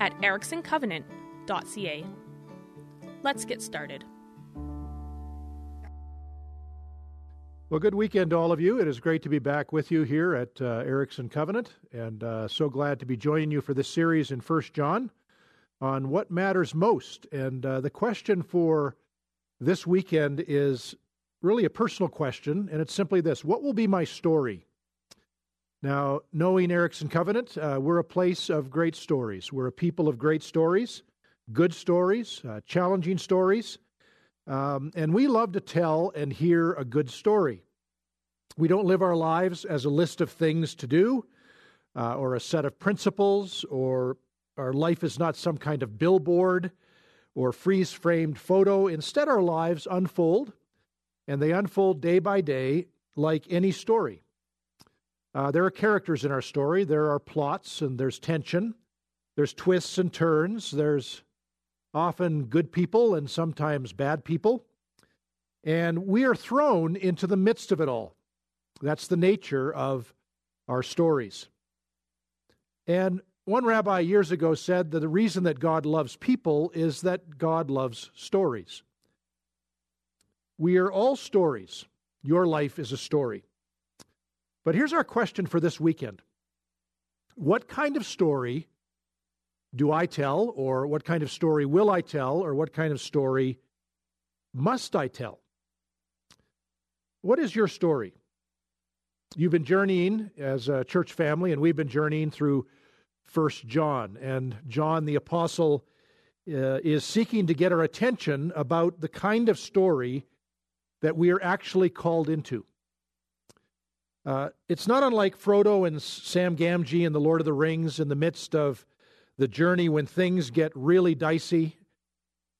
at ericksoncovenant.ca. Let's get started. Well, good weekend to all of you. It is great to be back with you here at uh, Erickson Covenant, and uh, so glad to be joining you for this series in First John on what matters most. And uh, the question for this weekend is really a personal question, and it's simply this What will be my story? Now, knowing Erickson Covenant, uh, we're a place of great stories. We're a people of great stories, good stories, uh, challenging stories, um, and we love to tell and hear a good story. We don't live our lives as a list of things to do uh, or a set of principles, or our life is not some kind of billboard or freeze framed photo. Instead, our lives unfold, and they unfold day by day like any story. Uh, there are characters in our story. There are plots and there's tension. There's twists and turns. There's often good people and sometimes bad people. And we are thrown into the midst of it all. That's the nature of our stories. And one rabbi years ago said that the reason that God loves people is that God loves stories. We are all stories. Your life is a story. But here's our question for this weekend What kind of story do I tell, or what kind of story will I tell, or what kind of story must I tell? What is your story? You've been journeying as a church family, and we've been journeying through First John. And John the Apostle uh, is seeking to get our attention about the kind of story that we are actually called into. Uh, it's not unlike Frodo and Sam Gamgee in The Lord of the Rings in the midst of the journey when things get really dicey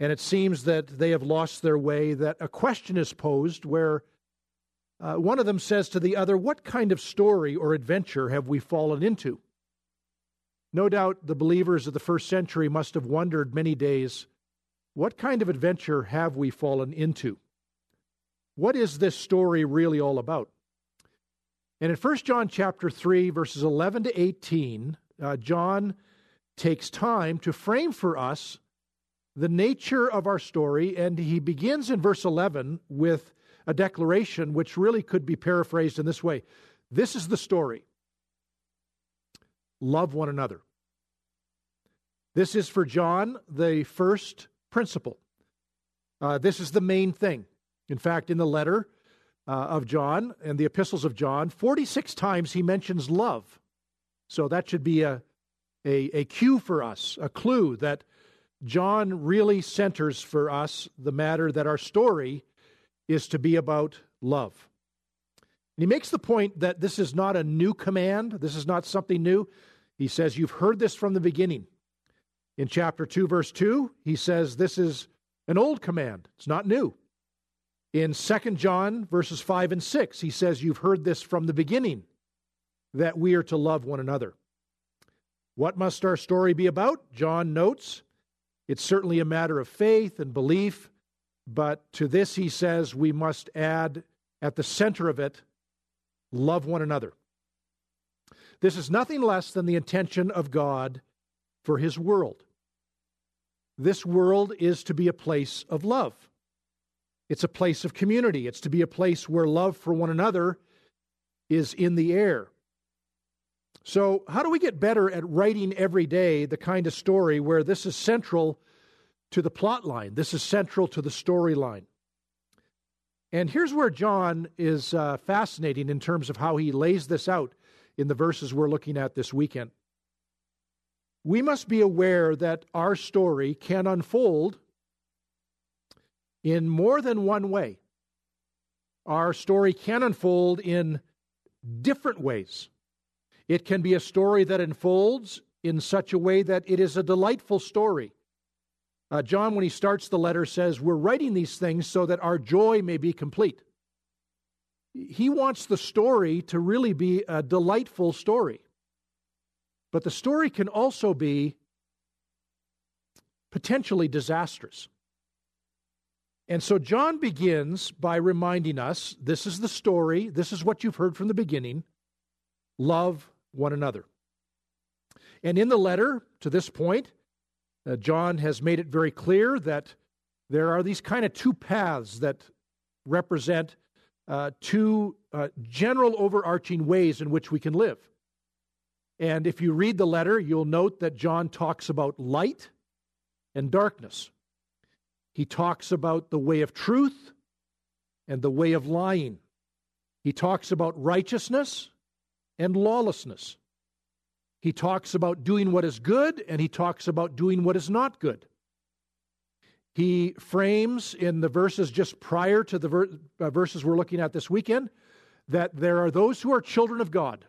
and it seems that they have lost their way, that a question is posed where uh, one of them says to the other, What kind of story or adventure have we fallen into? No doubt the believers of the first century must have wondered many days, What kind of adventure have we fallen into? What is this story really all about? And in 1 John chapter 3 verses 11 to 18, uh, John takes time to frame for us the nature of our story and he begins in verse 11 with a declaration which really could be paraphrased in this way. This is the story. Love one another. This is for John the first principle. Uh, this is the main thing. In fact, in the letter, uh, of John and the epistles of John, 46 times he mentions love. So that should be a, a, a cue for us, a clue that John really centers for us the matter that our story is to be about love. And he makes the point that this is not a new command, this is not something new. He says, You've heard this from the beginning. In chapter 2, verse 2, he says, This is an old command, it's not new. In 2 John verses 5 and 6, he says, You've heard this from the beginning, that we are to love one another. What must our story be about? John notes it's certainly a matter of faith and belief, but to this he says we must add at the center of it love one another. This is nothing less than the intention of God for his world. This world is to be a place of love. It's a place of community. It's to be a place where love for one another is in the air. So, how do we get better at writing every day the kind of story where this is central to the plot line? This is central to the storyline. And here's where John is uh, fascinating in terms of how he lays this out in the verses we're looking at this weekend. We must be aware that our story can unfold in more than one way. Our story can unfold in different ways. It can be a story that unfolds in such a way that it is a delightful story. Uh, John, when he starts the letter, says, We're writing these things so that our joy may be complete. He wants the story to really be a delightful story. But the story can also be potentially disastrous. And so John begins by reminding us this is the story, this is what you've heard from the beginning love one another. And in the letter to this point, uh, John has made it very clear that there are these kind of two paths that represent uh, two uh, general overarching ways in which we can live. And if you read the letter, you'll note that John talks about light and darkness. He talks about the way of truth and the way of lying. He talks about righteousness and lawlessness. He talks about doing what is good and he talks about doing what is not good. He frames in the verses just prior to the ver- uh, verses we're looking at this weekend that there are those who are children of God.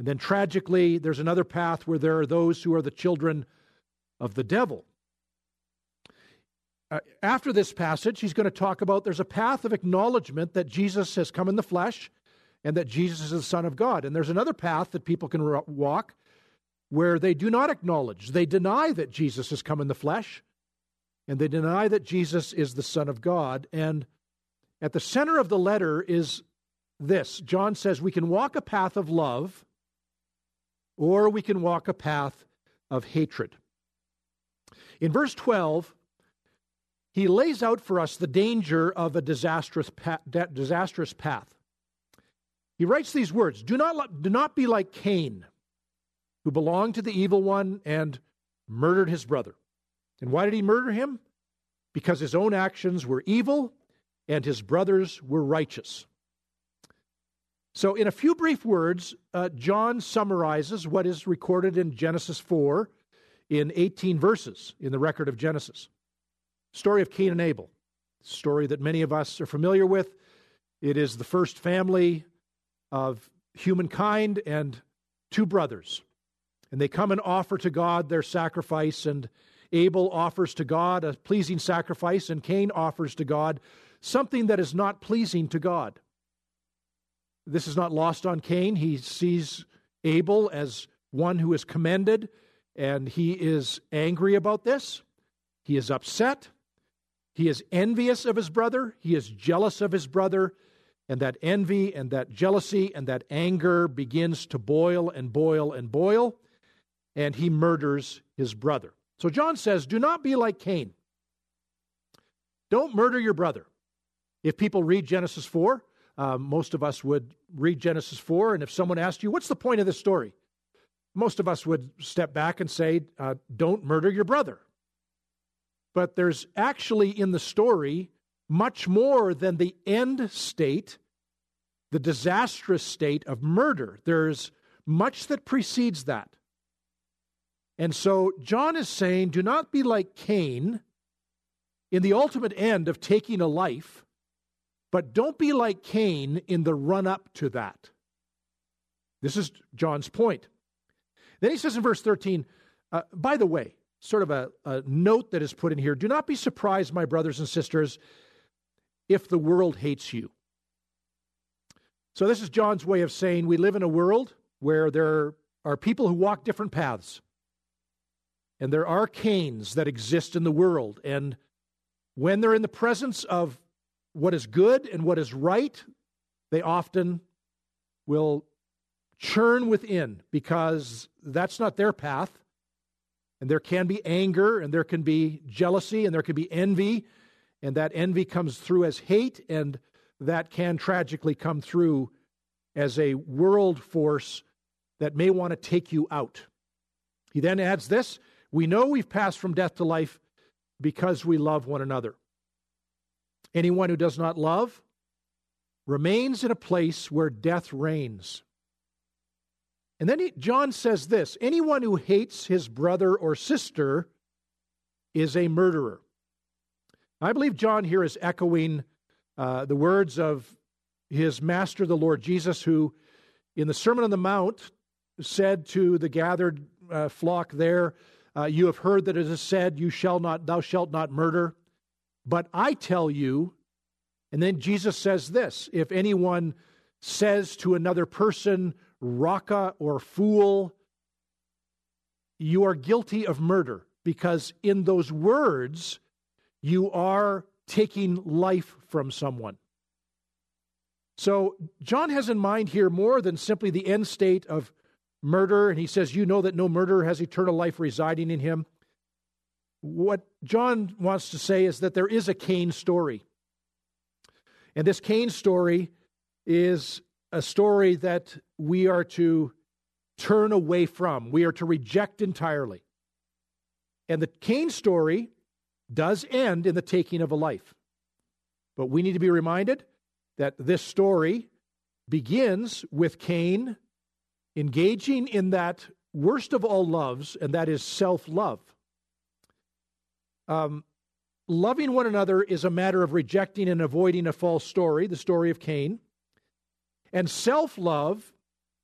And then tragically, there's another path where there are those who are the children of the devil. Uh, after this passage, he's going to talk about there's a path of acknowledgement that Jesus has come in the flesh and that Jesus is the Son of God. And there's another path that people can walk where they do not acknowledge, they deny that Jesus has come in the flesh, and they deny that Jesus is the Son of God. And at the center of the letter is this John says we can walk a path of love, or we can walk a path of hatred. In verse 12, he lays out for us the danger of a disastrous, path, disastrous path. He writes these words do not, do not be like Cain, who belonged to the evil one and murdered his brother. And why did he murder him? Because his own actions were evil and his brothers were righteous. So, in a few brief words, uh, John summarizes what is recorded in Genesis 4 in 18 verses in the record of Genesis. Story of Cain and Abel, story that many of us are familiar with. It is the first family of humankind and two brothers. And they come and offer to God their sacrifice, and Abel offers to God a pleasing sacrifice, and Cain offers to God something that is not pleasing to God. This is not lost on Cain. He sees Abel as one who is commended, and he is angry about this. He is upset. He is envious of his brother. He is jealous of his brother. And that envy and that jealousy and that anger begins to boil and boil and boil. And he murders his brother. So John says, Do not be like Cain. Don't murder your brother. If people read Genesis 4, uh, most of us would read Genesis 4, and if someone asked you, What's the point of this story? Most of us would step back and say, uh, Don't murder your brother. But there's actually in the story much more than the end state, the disastrous state of murder. There's much that precedes that. And so John is saying, do not be like Cain in the ultimate end of taking a life, but don't be like Cain in the run up to that. This is John's point. Then he says in verse 13, uh, by the way, sort of a, a note that is put in here do not be surprised, my brothers and sisters, if the world hates you. So, this is John's way of saying we live in a world where there are people who walk different paths. And there are Cains that exist in the world. And when they're in the presence of what is good and what is right, they often will churn within because that's not their path. And there can be anger, and there can be jealousy, and there can be envy, and that envy comes through as hate, and that can tragically come through as a world force that may want to take you out. He then adds this We know we've passed from death to life because we love one another. Anyone who does not love remains in a place where death reigns. And then he, John says this anyone who hates his brother or sister is a murderer. I believe John here is echoing uh, the words of his master, the Lord Jesus, who in the Sermon on the Mount said to the gathered uh, flock there, uh, You have heard that it is said, You shall not, thou shalt not murder. But I tell you, and then Jesus says this if anyone says to another person, Raca or fool, you are guilty of murder because in those words, you are taking life from someone. So, John has in mind here more than simply the end state of murder, and he says, You know that no murderer has eternal life residing in him. What John wants to say is that there is a Cain story. And this Cain story is a story that we are to turn away from, we are to reject entirely. And the Cain story does end in the taking of a life. But we need to be reminded that this story begins with Cain engaging in that worst of all loves, and that is self love. Um, loving one another is a matter of rejecting and avoiding a false story, the story of Cain. And self love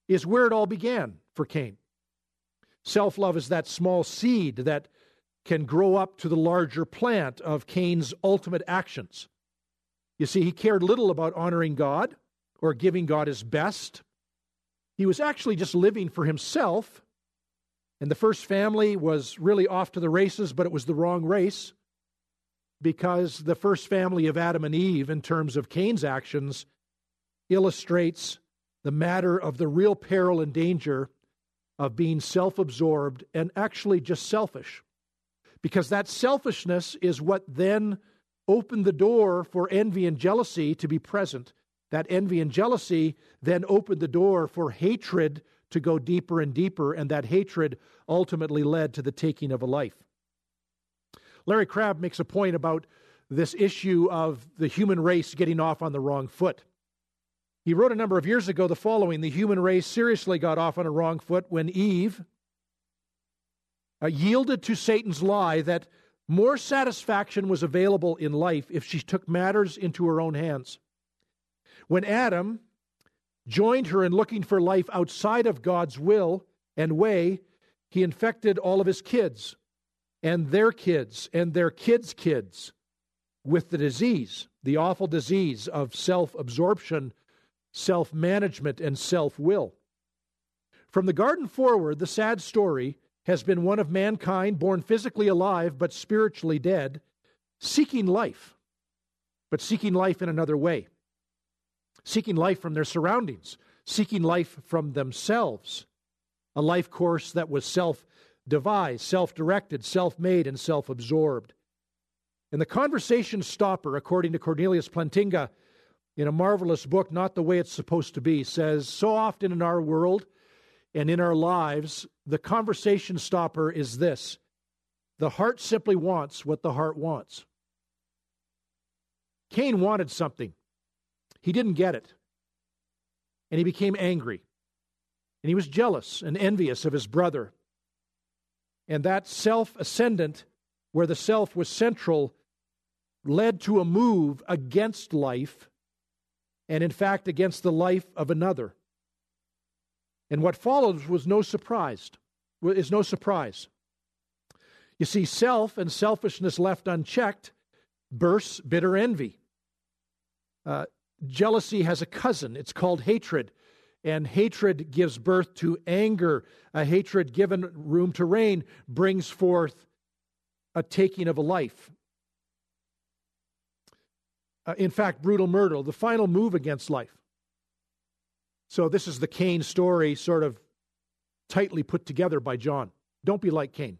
is where it all began for Cain. Self love is that small seed that can grow up to the larger plant of Cain's ultimate actions. You see, he cared little about honoring God or giving God his best. He was actually just living for himself. And the first family was really off to the races, but it was the wrong race because the first family of Adam and Eve, in terms of Cain's actions, illustrates the matter of the real peril and danger of being self absorbed and actually just selfish. Because that selfishness is what then opened the door for envy and jealousy to be present. That envy and jealousy then opened the door for hatred to go deeper and deeper, and that hatred ultimately led to the taking of a life. Larry Crabb makes a point about this issue of the human race getting off on the wrong foot. He wrote a number of years ago the following The human race seriously got off on a wrong foot when Eve uh, yielded to Satan's lie that more satisfaction was available in life if she took matters into her own hands. When Adam joined her in looking for life outside of God's will and way, he infected all of his kids and their kids and their kids' kids with the disease, the awful disease of self absorption, self management, and self will. From the garden forward, the sad story has been one of mankind born physically alive but spiritually dead, seeking life, but seeking life in another way, seeking life from their surroundings, seeking life from themselves, a life course that was self devised, self directed, self made, and self absorbed. And the conversation stopper, according to Cornelius Plantinga, in a marvelous book, Not the Way It's Supposed to Be, says so often in our world, and in our lives, the conversation stopper is this the heart simply wants what the heart wants. Cain wanted something, he didn't get it. And he became angry. And he was jealous and envious of his brother. And that self ascendant, where the self was central, led to a move against life, and in fact, against the life of another. And what follows was no surprise, is no surprise. You see, self and selfishness left unchecked bursts bitter envy. Uh, jealousy has a cousin, it's called hatred. And hatred gives birth to anger. A hatred given room to reign brings forth a taking of a life. Uh, in fact, brutal murder, the final move against life. So, this is the Cain story, sort of tightly put together by John. Don't be like Cain.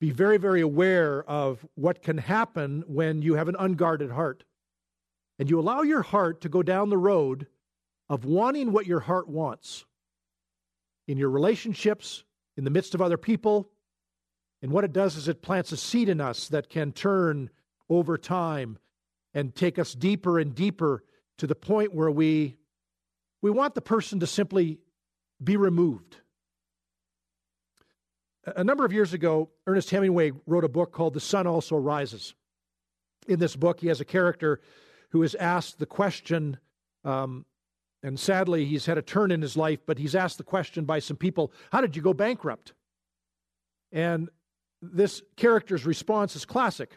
Be very, very aware of what can happen when you have an unguarded heart. And you allow your heart to go down the road of wanting what your heart wants in your relationships, in the midst of other people. And what it does is it plants a seed in us that can turn over time and take us deeper and deeper to the point where we we want the person to simply be removed. A number of years ago, Ernest Hemingway wrote a book called The Sun Also Rises. In this book, he has a character who is asked the question um, And sadly, he's had a turn in his life, but he's asked the question by some people How did you go bankrupt? And this character's response is classic.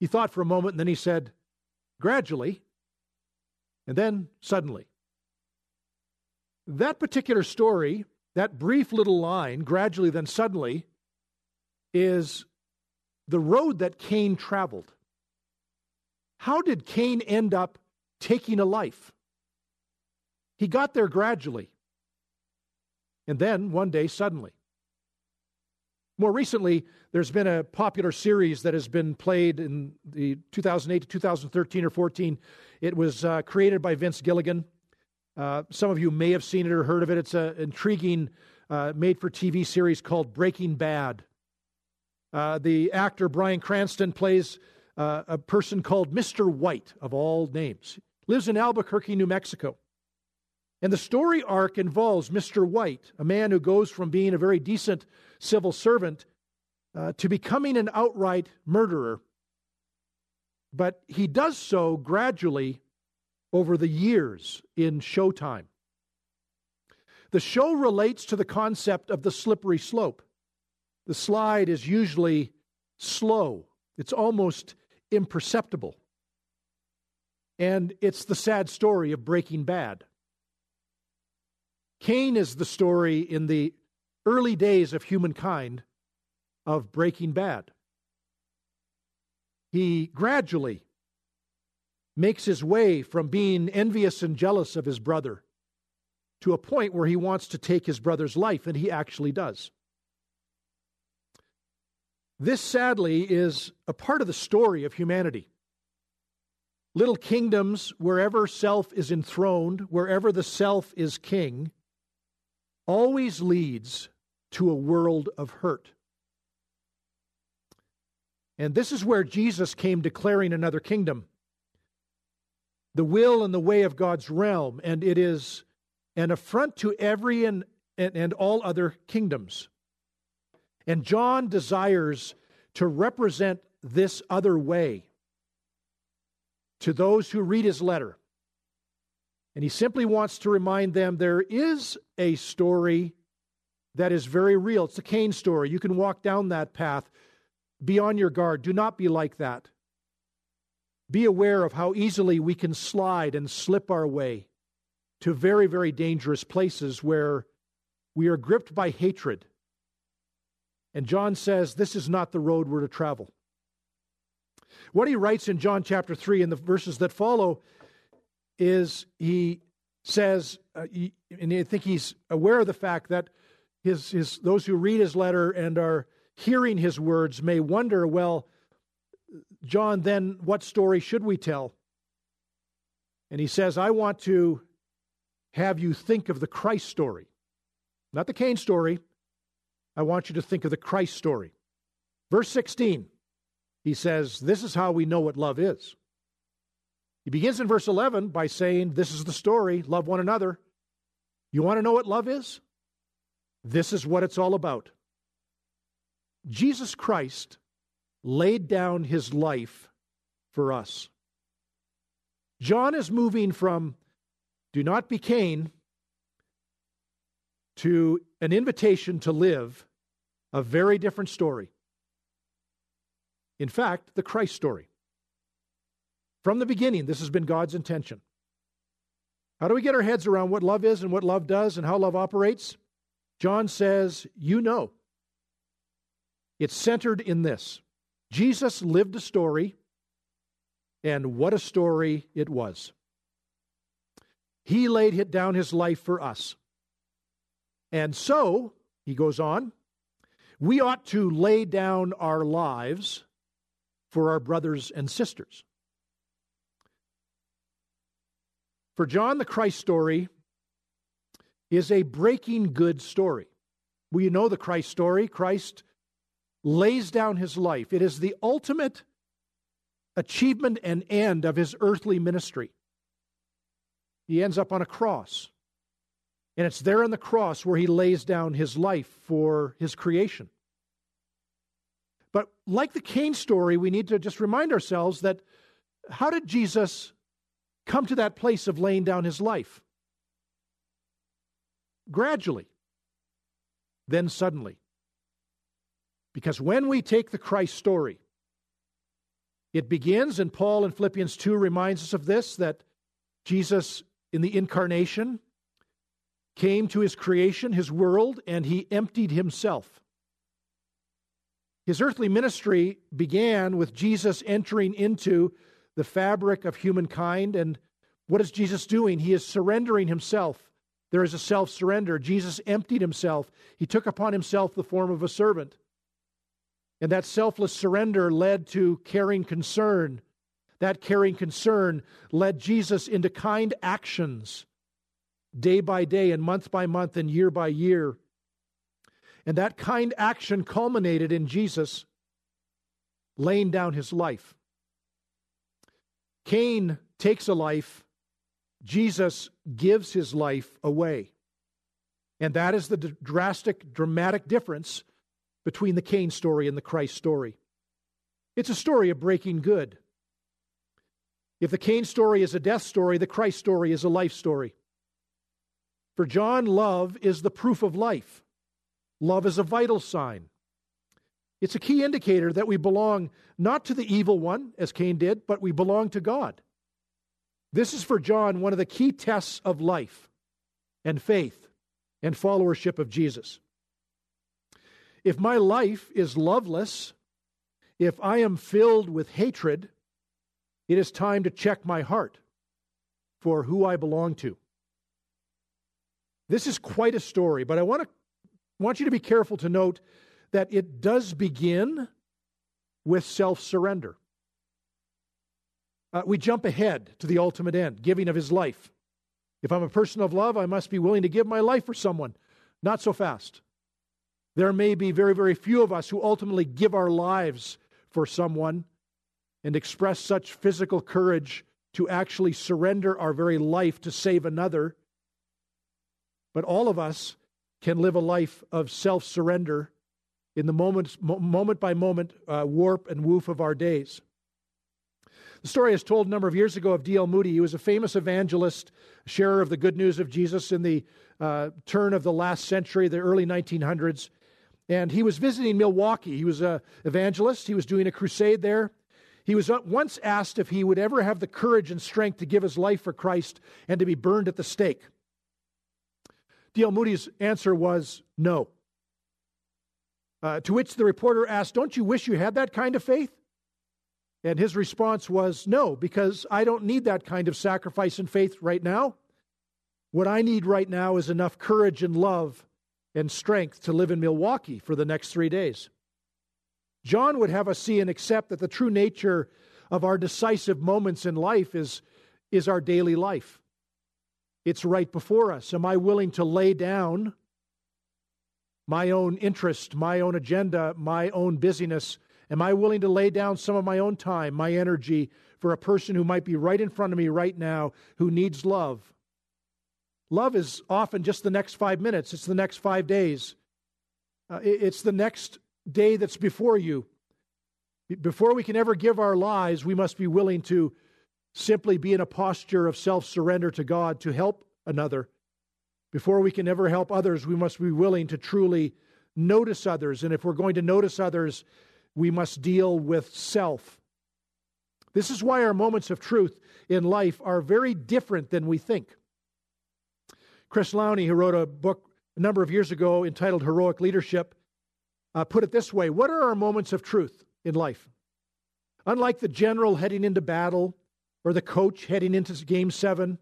He thought for a moment and then he said, Gradually, and then suddenly. That particular story, that brief little line, gradually, then suddenly, is the road that Cain traveled. How did Cain end up taking a life? He got there gradually. And then one day, suddenly. More recently, there's been a popular series that has been played in the 2008 to 2013 or 14. It was uh, created by Vince Gilligan. Uh, some of you may have seen it or heard of it. It's an intriguing uh, made for TV series called Breaking Bad. Uh, the actor Bryan Cranston plays uh, a person called Mr. White, of all names. Lives in Albuquerque, New Mexico. And the story arc involves Mr. White, a man who goes from being a very decent civil servant uh, to becoming an outright murderer. But he does so gradually over the years in Showtime. The show relates to the concept of the slippery slope. The slide is usually slow, it's almost imperceptible. And it's the sad story of Breaking Bad. Cain is the story in the early days of humankind of Breaking Bad. He gradually makes his way from being envious and jealous of his brother to a point where he wants to take his brother's life, and he actually does. This, sadly, is a part of the story of humanity. Little kingdoms, wherever self is enthroned, wherever the self is king, always leads to a world of hurt. And this is where Jesus came declaring another kingdom the will and the way of God's realm, and it is an affront to every and, and, and all other kingdoms. And John desires to represent this other way to those who read his letter. And he simply wants to remind them there is a story that is very real. It's the Cain story. You can walk down that path. Be on your guard. Do not be like that. Be aware of how easily we can slide and slip our way to very, very dangerous places where we are gripped by hatred and John says this is not the road we're to travel. What he writes in John chapter 3 and the verses that follow is he says, uh, he, and I think he's aware of the fact that his, his, those who read his letter and are hearing his words may wonder, well, John, then what story should we tell? And he says, I want to have you think of the Christ story, not the Cain story, I want you to think of the Christ story. Verse 16, he says, This is how we know what love is. He begins in verse 11 by saying, This is the story, love one another. You want to know what love is? This is what it's all about. Jesus Christ laid down his life for us. John is moving from do not be Cain to an invitation to live a very different story. In fact, the Christ story. From the beginning, this has been God's intention. How do we get our heads around what love is and what love does and how love operates? John says, You know. It's centered in this Jesus lived a story, and what a story it was. He laid down his life for us. And so, he goes on, we ought to lay down our lives for our brothers and sisters. For John, the Christ story is a breaking good story. We know the Christ story. Christ lays down his life, it is the ultimate achievement and end of his earthly ministry. He ends up on a cross. And it's there on the cross where he lays down his life for his creation. But like the Cain story, we need to just remind ourselves that how did Jesus come to that place of laying down his life? gradually, then suddenly. Because when we take the Christ story, it begins, and Paul in Philippians 2 reminds us of this that Jesus in the incarnation came to his creation, his world, and he emptied himself. His earthly ministry began with Jesus entering into the fabric of humankind. And what is Jesus doing? He is surrendering himself. There is a self surrender. Jesus emptied himself, he took upon himself the form of a servant. And that selfless surrender led to caring concern. That caring concern led Jesus into kind actions day by day and month by month and year by year. And that kind action culminated in Jesus laying down his life. Cain takes a life, Jesus gives his life away. And that is the drastic, dramatic difference between the Cain story and the Christ story. It's a story of breaking good. If the Cain story is a death story, the Christ story is a life story. For John, love is the proof of life. Love is a vital sign. It's a key indicator that we belong not to the evil one, as Cain did, but we belong to God. This is for John one of the key tests of life and faith and followership of Jesus. If my life is loveless, if I am filled with hatred, it is time to check my heart for who I belong to. This is quite a story, but I want to want you to be careful to note that it does begin with self surrender. Uh, we jump ahead to the ultimate end, giving of his life. If I'm a person of love, I must be willing to give my life for someone. Not so fast. There may be very, very few of us who ultimately give our lives for someone and express such physical courage to actually surrender our very life to save another. But all of us can live a life of self surrender in the moment, moment by moment uh, warp and woof of our days. The story is told a number of years ago of D.L. Moody. He was a famous evangelist, sharer of the good news of Jesus in the uh, turn of the last century, the early 1900s. And he was visiting Milwaukee. He was an evangelist, he was doing a crusade there. He was uh, once asked if he would ever have the courage and strength to give his life for Christ and to be burned at the stake. D.L. Moody's answer was no. Uh, to which the reporter asked, Don't you wish you had that kind of faith? And his response was, No, because I don't need that kind of sacrifice and faith right now. What I need right now is enough courage and love and strength to live in Milwaukee for the next three days. John would have us see and accept that the true nature of our decisive moments in life is, is our daily life. It's right before us. Am I willing to lay down my own interest, my own agenda, my own busyness? Am I willing to lay down some of my own time, my energy for a person who might be right in front of me right now who needs love? Love is often just the next five minutes, it's the next five days, uh, it's the next day that's before you. Before we can ever give our lives, we must be willing to simply be in a posture of self surrender to God to help another. Before we can ever help others, we must be willing to truly notice others. And if we're going to notice others, we must deal with self. This is why our moments of truth in life are very different than we think. Chris Lowney, who wrote a book a number of years ago entitled Heroic Leadership, uh, put it this way What are our moments of truth in life? Unlike the general heading into battle or the coach heading into game seven,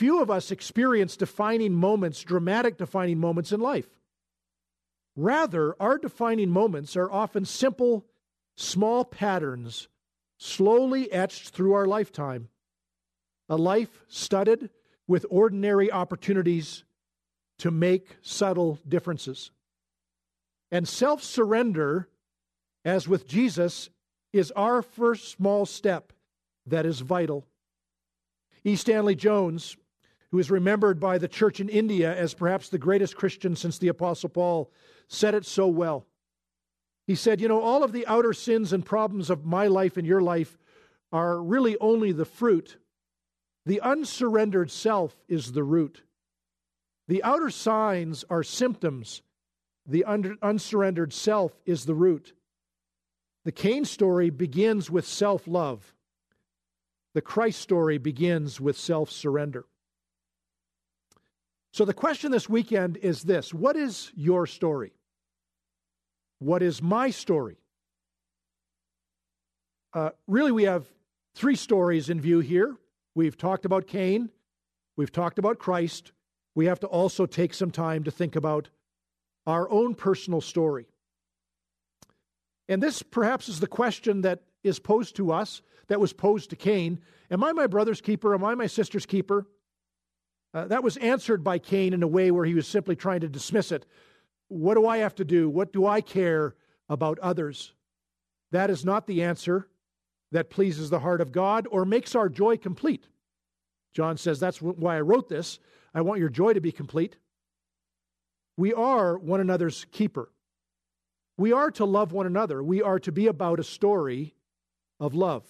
few of us experience defining moments, dramatic defining moments in life. Rather, our defining moments are often simple, small patterns slowly etched through our lifetime. A life studded with ordinary opportunities to make subtle differences. And self surrender, as with Jesus, is our first small step that is vital. E. Stanley Jones, who is remembered by the church in India as perhaps the greatest Christian since the Apostle Paul, said it so well. He said, You know, all of the outer sins and problems of my life and your life are really only the fruit. The unsurrendered self is the root. The outer signs are symptoms. The unsurrendered self is the root. The Cain story begins with self love. The Christ story begins with self surrender. So, the question this weekend is this What is your story? What is my story? Uh, really, we have three stories in view here. We've talked about Cain, we've talked about Christ. We have to also take some time to think about our own personal story. And this perhaps is the question that is posed to us, that was posed to Cain Am I my brother's keeper? Am I my sister's keeper? Uh, that was answered by Cain in a way where he was simply trying to dismiss it. What do I have to do? What do I care about others? That is not the answer that pleases the heart of God or makes our joy complete. John says, That's why I wrote this. I want your joy to be complete. We are one another's keeper. We are to love one another. We are to be about a story of love.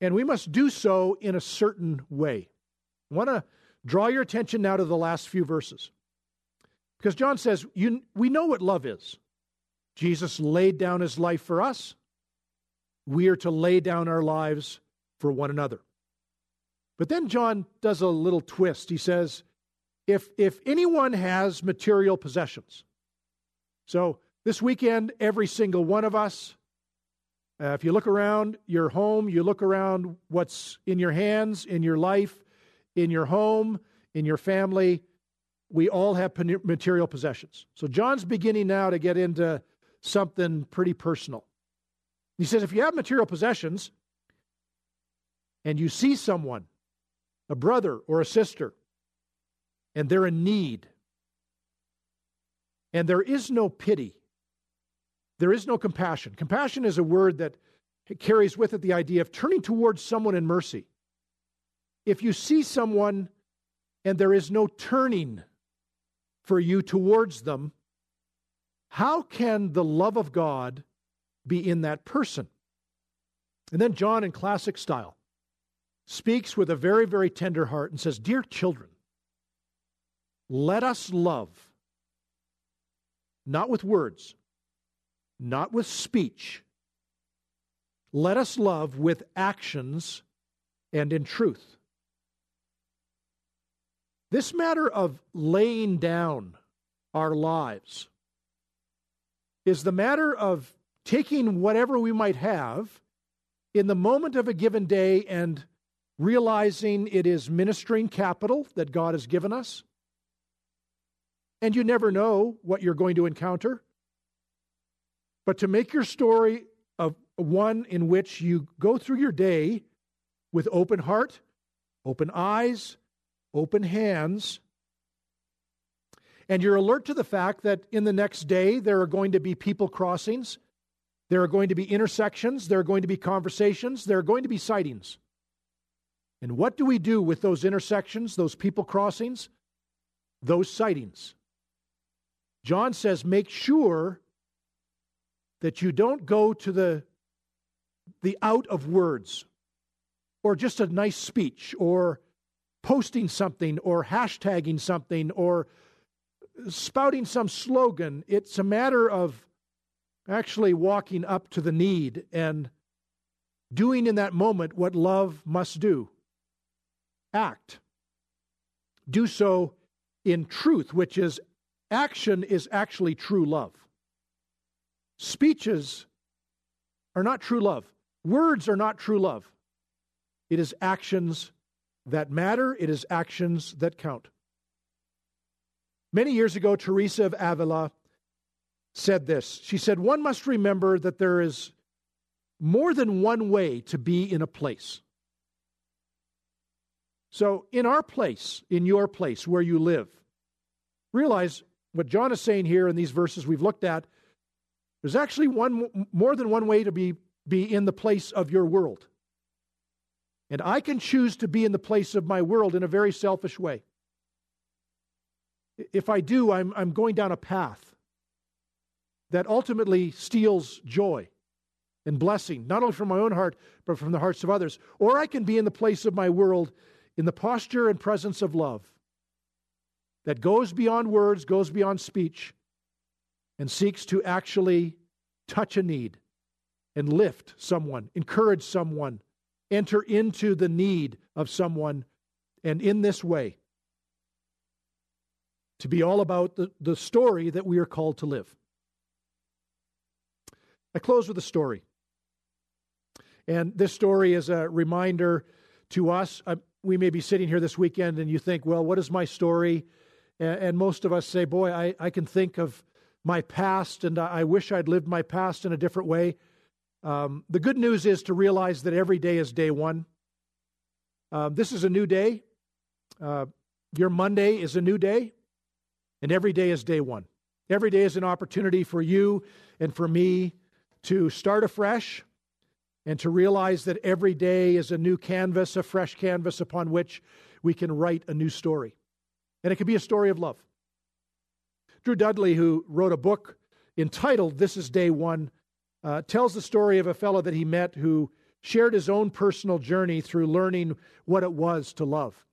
And we must do so in a certain way. I want to draw your attention now to the last few verses. Because John says, you, We know what love is. Jesus laid down his life for us. We are to lay down our lives for one another. But then John does a little twist. He says, if, if anyone has material possessions, so this weekend, every single one of us uh, if you look around your home, you look around what's in your hands, in your life, in your home, in your family, we all have material possessions. So John's beginning now to get into something pretty personal. He says if you have material possessions and you see someone, a brother or a sister, and they're in need, and there is no pity, there is no compassion. Compassion is a word that carries with it the idea of turning towards someone in mercy. If you see someone and there is no turning for you towards them, how can the love of God be in that person? And then John, in classic style, speaks with a very, very tender heart and says, Dear children, let us love, not with words, not with speech. Let us love with actions and in truth. This matter of laying down our lives is the matter of taking whatever we might have in the moment of a given day and realizing it is ministering capital that God has given us. And you never know what you're going to encounter. But to make your story of one in which you go through your day with open heart, open eyes, open hands, and you're alert to the fact that in the next day there are going to be people crossings, there are going to be intersections, there are going to be conversations, there are going to be sightings. And what do we do with those intersections, those people crossings, those sightings? John says, make sure that you don't go to the, the out of words or just a nice speech or posting something or hashtagging something or spouting some slogan. It's a matter of actually walking up to the need and doing in that moment what love must do act. Do so in truth, which is action is actually true love. Speeches are not true love. Words are not true love. It is actions that matter, it is actions that count. Many years ago, Teresa of Avila said this. She said, One must remember that there is more than one way to be in a place. So, in our place, in your place, where you live, realize what John is saying here in these verses we've looked at there's actually one more than one way to be, be in the place of your world. And I can choose to be in the place of my world in a very selfish way. If I do, I'm, I'm going down a path that ultimately steals joy and blessing, not only from my own heart, but from the hearts of others. Or I can be in the place of my world in the posture and presence of love that goes beyond words, goes beyond speech, and seeks to actually touch a need and lift someone, encourage someone, enter into the need of someone, and in this way, to be all about the, the story that we are called to live. I close with a story. And this story is a reminder to us. Uh, we may be sitting here this weekend and you think, well, what is my story? And, and most of us say, boy, I, I can think of my past and I wish I'd lived my past in a different way. Um, the good news is to realize that every day is day one. Um, this is a new day. Uh, your Monday is a new day, and every day is day one. Every day is an opportunity for you and for me to start afresh and to realize that every day is a new canvas, a fresh canvas upon which we can write a new story. And it can be a story of love. Drew Dudley, who wrote a book entitled This is Day One, uh, tells the story of a fellow that he met who shared his own personal journey through learning what it was to love.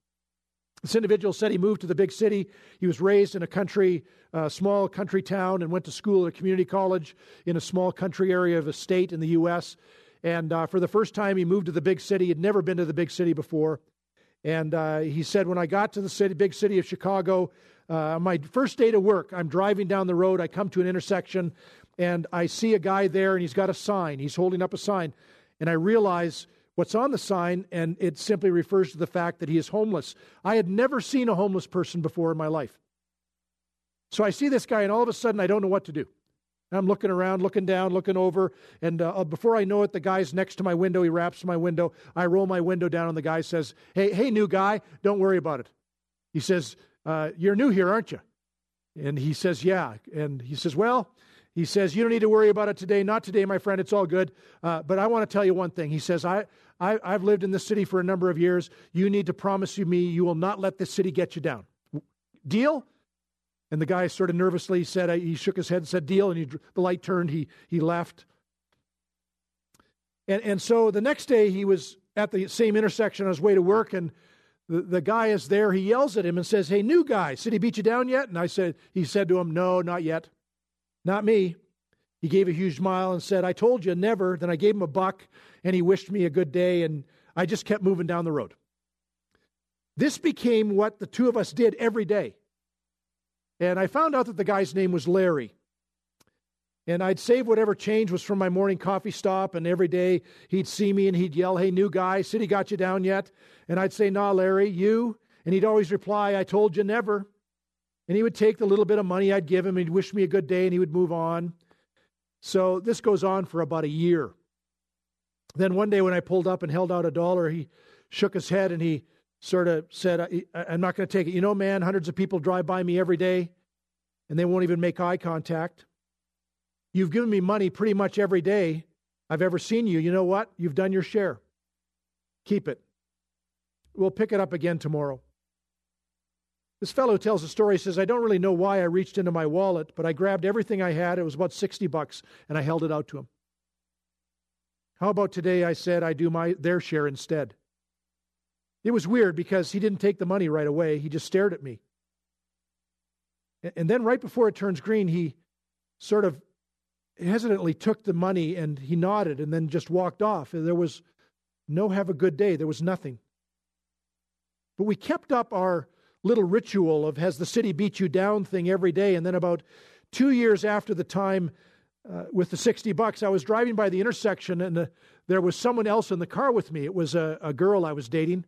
This individual said he moved to the big city. He was raised in a country, uh, small country town, and went to school at a community college in a small country area of a state in the U.S. And uh, for the first time, he moved to the big city. He'd never been to the big city before. And uh, he said, when I got to the city, big city of Chicago, uh, my first day to work, I'm driving down the road. I come to an intersection, and I see a guy there, and he's got a sign. He's holding up a sign, and I realize what's on the sign, and it simply refers to the fact that he is homeless. I had never seen a homeless person before in my life. So I see this guy, and all of a sudden, I don't know what to do. I'm looking around, looking down, looking over, and uh, before I know it, the guy's next to my window. He raps my window. I roll my window down, and the guy says, "Hey, hey, new guy, don't worry about it." He says, uh, "You're new here, aren't you?" And he says, "Yeah." And he says, "Well," he says, "You don't need to worry about it today. Not today, my friend. It's all good. Uh, but I want to tell you one thing." He says, "I." I, I've lived in this city for a number of years. You need to promise me you will not let this city get you down. Deal? And the guy sort of nervously said, uh, he shook his head and said, deal. And he, the light turned, he, he left. And, and so the next day he was at the same intersection on his way to work, and the, the guy is there. He yells at him and says, Hey, new guy, did he beat you down yet? And I said, he said to him, No, not yet. Not me. He gave a huge smile and said, I told you never. Then I gave him a buck, and he wished me a good day, and I just kept moving down the road. This became what the two of us did every day. And I found out that the guy's name was Larry. And I'd save whatever change was from my morning coffee stop, and every day he'd see me and he'd yell, Hey, new guy, city got you down yet? And I'd say, Nah, Larry, you. And he'd always reply, I told you never. And he would take the little bit of money I'd give him, he'd wish me a good day, and he would move on. So this goes on for about a year. Then one day when I pulled up and held out a dollar, he shook his head and he sort of said, I'm not going to take it. You know, man, hundreds of people drive by me every day and they won't even make eye contact. You've given me money pretty much every day I've ever seen you. You know what? You've done your share. Keep it. We'll pick it up again tomorrow. This fellow tells a story. He says, I don't really know why I reached into my wallet, but I grabbed everything I had. It was about 60 bucks, and I held it out to him. How about today? I said, I do my their share instead. It was weird because he didn't take the money right away. He just stared at me. And then, right before it turns green, he sort of hesitantly took the money and he nodded and then just walked off. There was no have a good day, there was nothing. But we kept up our little ritual of has the city beat you down thing every day. And then, about two years after the time uh, with the 60 bucks, I was driving by the intersection and uh, there was someone else in the car with me. It was a, a girl I was dating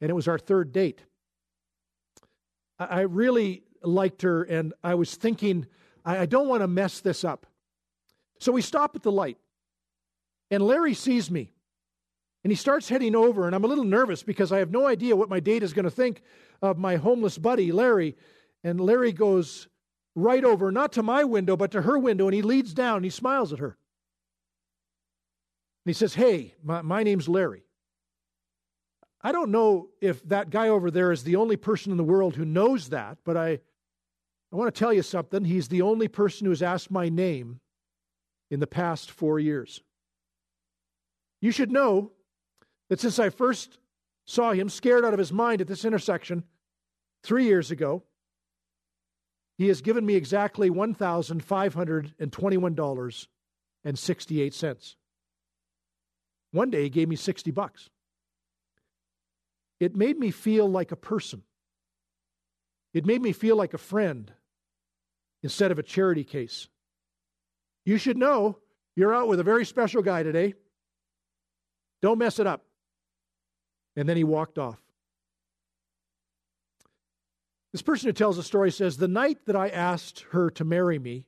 and it was our third date. I really liked her, and I was thinking, I don't want to mess this up. So we stop at the light, and Larry sees me, and he starts heading over, and I'm a little nervous because I have no idea what my date is going to think of my homeless buddy, Larry. And Larry goes right over, not to my window, but to her window, and he leads down, and he smiles at her. And he says, Hey, my, my name's Larry. I don't know if that guy over there is the only person in the world who knows that, but I, I want to tell you something. He's the only person who has asked my name in the past four years. You should know that since I first saw him scared out of his mind at this intersection three years ago. He has given me exactly $1,521.68. One day he gave me 60 bucks. It made me feel like a person. It made me feel like a friend instead of a charity case. You should know you're out with a very special guy today. Don't mess it up. And then he walked off. This person who tells the story says The night that I asked her to marry me,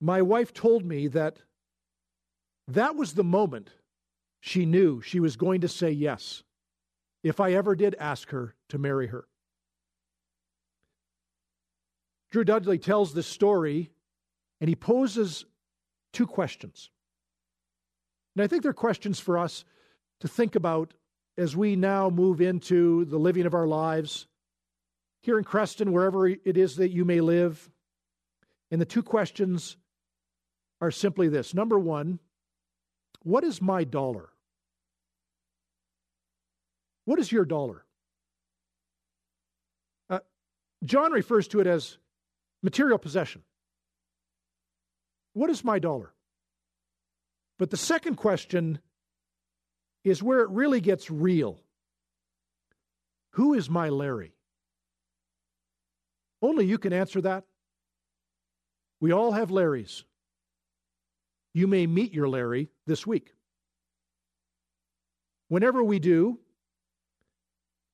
my wife told me that that was the moment she knew she was going to say yes if I ever did ask her to marry her. Drew Dudley tells this story and he poses two questions. And I think they're questions for us to think about as we now move into the living of our lives here in Creston, wherever it is that you may live. And the two questions are simply this Number one, what is my dollar? What is your dollar? Uh, John refers to it as material possession. What is my dollar? But the second question is where it really gets real. Who is my Larry? Only you can answer that. We all have Larrys. You may meet your Larry this week. Whenever we do,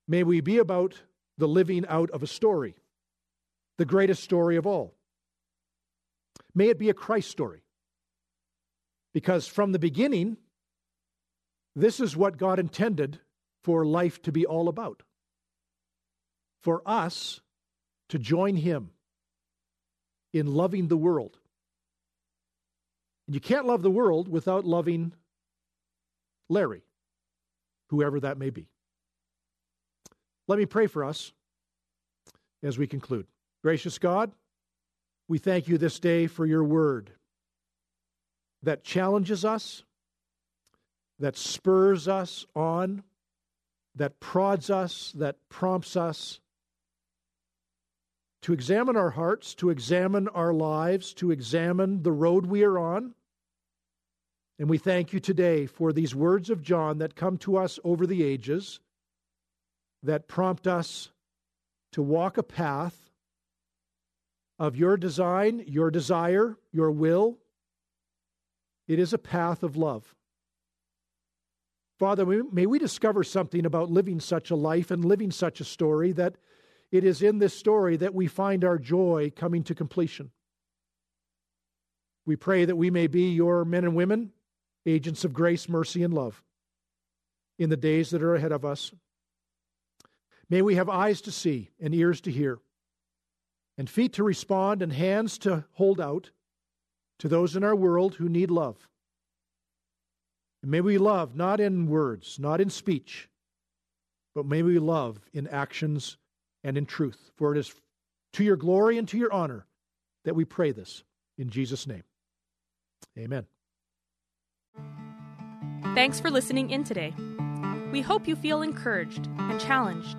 may we be about the living out of a story, the greatest story of all. May it be a Christ story. Because from the beginning, this is what God intended for life to be all about. For us to join Him in loving the world. And you can't love the world without loving Larry, whoever that may be. Let me pray for us as we conclude. Gracious God, we thank you this day for your word that challenges us, that spurs us on, that prods us, that prompts us to examine our hearts, to examine our lives, to examine the road we are on. And we thank you today for these words of John that come to us over the ages, that prompt us to walk a path of your design, your desire, your will. It is a path of love. Father, may we discover something about living such a life and living such a story that it is in this story that we find our joy coming to completion. We pray that we may be your men and women, agents of grace, mercy, and love in the days that are ahead of us. May we have eyes to see and ears to hear and feet to respond and hands to hold out to those in our world who need love. And may we love not in words, not in speech, but may we love in actions and in truth. For it is to your glory and to your honor that we pray this in Jesus' name. Amen. Thanks for listening in today. We hope you feel encouraged and challenged